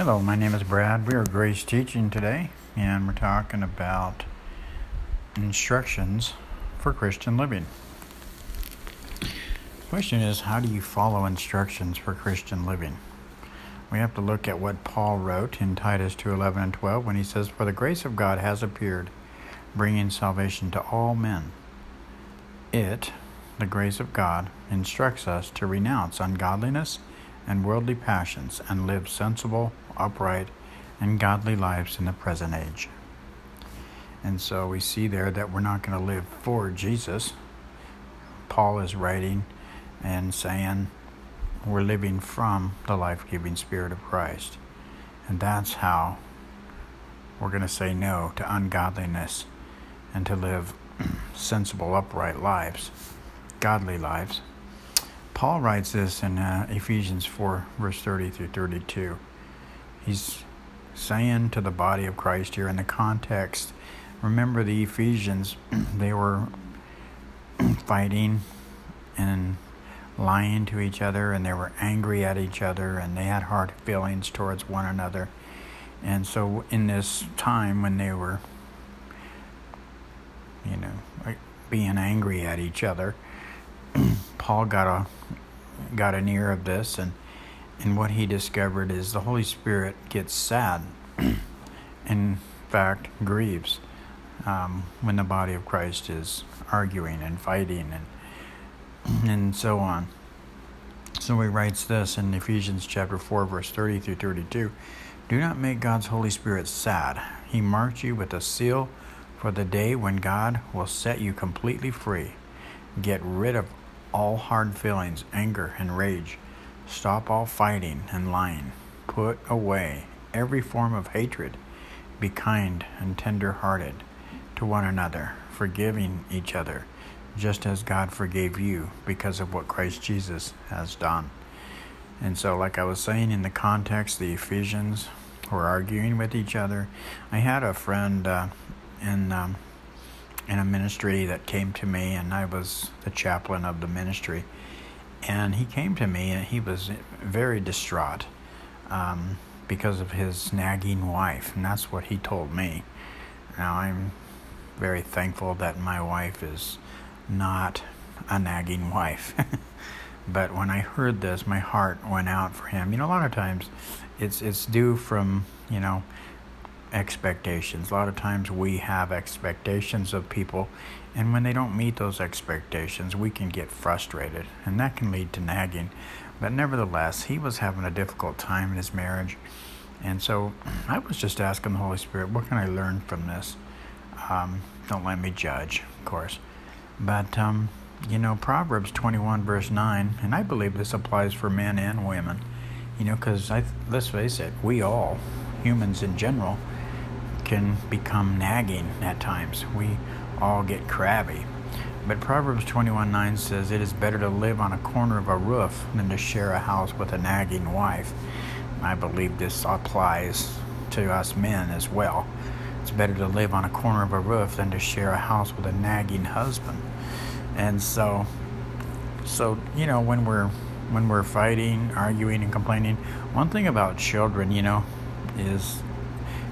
Hello, my name is Brad. We are Grace Teaching today, and we're talking about instructions for Christian living. The Question is, how do you follow instructions for Christian living? We have to look at what Paul wrote in Titus 2:11 and 12 when he says, "For the grace of God has appeared, bringing salvation to all men." It, the grace of God, instructs us to renounce ungodliness and worldly passions and live sensible, upright, and godly lives in the present age. And so we see there that we're not going to live for Jesus. Paul is writing and saying we're living from the life giving Spirit of Christ. And that's how we're going to say no to ungodliness and to live sensible, upright lives, godly lives. Paul writes this in uh, Ephesians 4, verse 30 through 32. He's saying to the body of Christ here in the context remember the Ephesians, they were fighting and lying to each other, and they were angry at each other, and they had hard feelings towards one another. And so, in this time when they were, you know, being angry at each other, Paul got a got an ear of this, and and what he discovered is the Holy Spirit gets sad, in fact, grieves um, when the body of Christ is arguing and fighting and and so on. So he writes this in Ephesians chapter 4 verse 30 through 32. Do not make God's Holy Spirit sad. He marks you with a seal for the day when God will set you completely free. Get rid of all hard feelings, anger, and rage. Stop all fighting and lying. Put away every form of hatred. Be kind and tender hearted to one another, forgiving each other, just as God forgave you because of what Christ Jesus has done. And so, like I was saying in the context, the Ephesians were arguing with each other. I had a friend uh, in. Um, in a ministry that came to me, and I was the chaplain of the ministry. And he came to me, and he was very distraught um, because of his nagging wife, and that's what he told me. Now, I'm very thankful that my wife is not a nagging wife. but when I heard this, my heart went out for him. You know, a lot of times it's it's due from, you know, expectations. A lot of times we have expectations of people, and when they don't meet those expectations, we can get frustrated, and that can lead to nagging. But nevertheless, he was having a difficult time in his marriage, and so I was just asking the Holy Spirit, what can I learn from this? Um, don't let me judge, of course. But, um, you know, Proverbs 21, verse 9, and I believe this applies for men and women, you know, because let's face it, we all, humans in general, can become nagging at times. We all get crabby. But Proverbs 21 9 says, It is better to live on a corner of a roof than to share a house with a nagging wife. I believe this applies to us men as well. It's better to live on a corner of a roof than to share a house with a nagging husband. And so, so you know, when we're when we're fighting, arguing, and complaining, one thing about children, you know, is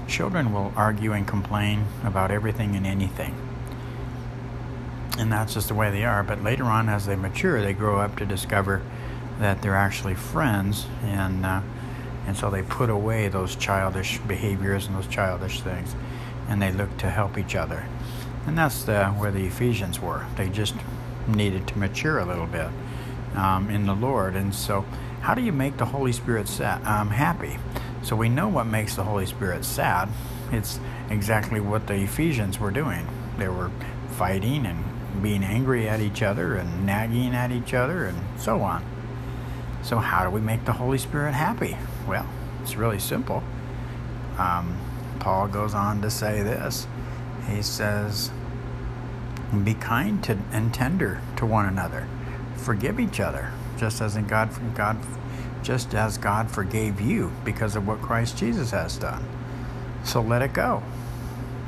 Children will argue and complain about everything and anything. And that's just the way they are. But later on, as they mature, they grow up to discover that they're actually friends, and uh, and so they put away those childish behaviors and those childish things, and they look to help each other. And that's the, where the Ephesians were. They just needed to mature a little bit um, in the Lord. And so, how do you make the Holy Spirit sa- um, happy? So we know what makes the Holy Spirit sad. It's exactly what the Ephesians were doing. They were fighting and being angry at each other and nagging at each other and so on. So, how do we make the Holy Spirit happy? Well, it's really simple. Um, Paul goes on to say this. He says, Be kind to, and tender to one another. Forgive each other, just as in God, God just as God forgave you because of what Christ Jesus has done. So let it go.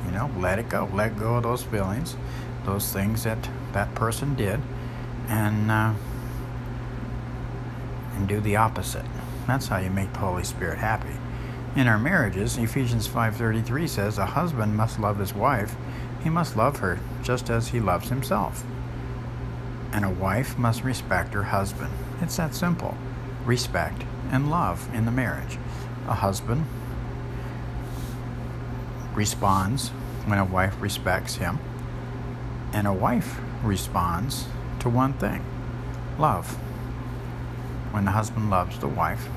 You know, let it go. Let go of those feelings, those things that that person did, and uh, and do the opposite. That's how you make the Holy Spirit happy. In our marriages, Ephesians 5:33 says a husband must love his wife. He must love her just as he loves himself. And a wife must respect her husband. It's that simple. Respect and love in the marriage. A husband responds when a wife respects him, and a wife responds to one thing love. When the husband loves the wife,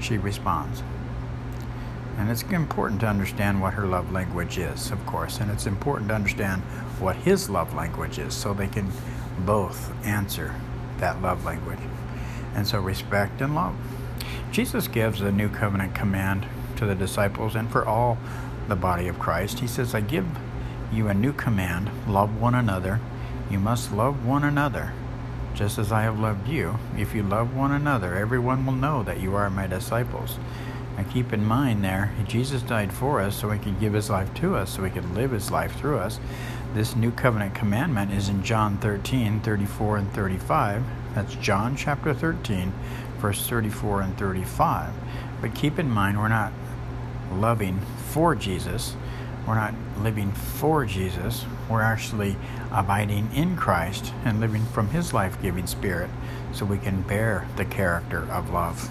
she responds. And it's important to understand what her love language is, of course, and it's important to understand what his love language is so they can both answer that love language. And so, respect and love. Jesus gives a new covenant command to the disciples and for all the body of Christ. He says, I give you a new command love one another. You must love one another just as I have loved you. If you love one another, everyone will know that you are my disciples. And keep in mind there, Jesus died for us so he could give his life to us, so he could live his life through us. This new covenant commandment is in John 13, 34 and 35. That's John chapter 13, verse 34 and 35. But keep in mind, we're not loving for Jesus. We're not living for Jesus. We're actually abiding in Christ and living from His life giving Spirit so we can bear the character of love.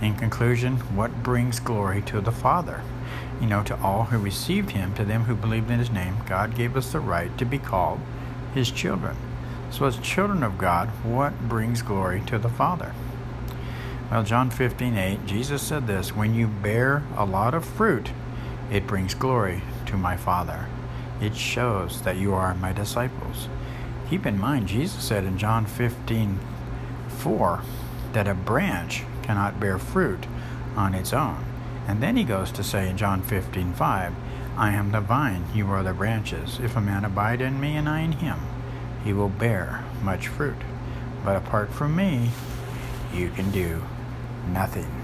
In conclusion, what brings glory to the Father? You know, to all who received Him, to them who believed in His name, God gave us the right to be called His children. So, as children of God, what brings glory to the Father? Well, John 15 8, Jesus said this When you bear a lot of fruit, it brings glory to my Father. It shows that you are my disciples. Keep in mind, Jesus said in John 15 4 that a branch cannot bear fruit on its own. And then he goes to say in John 15 5, I am the vine, you are the branches. If a man abide in me and I in him, he will bear much fruit. But apart from me, you can do nothing.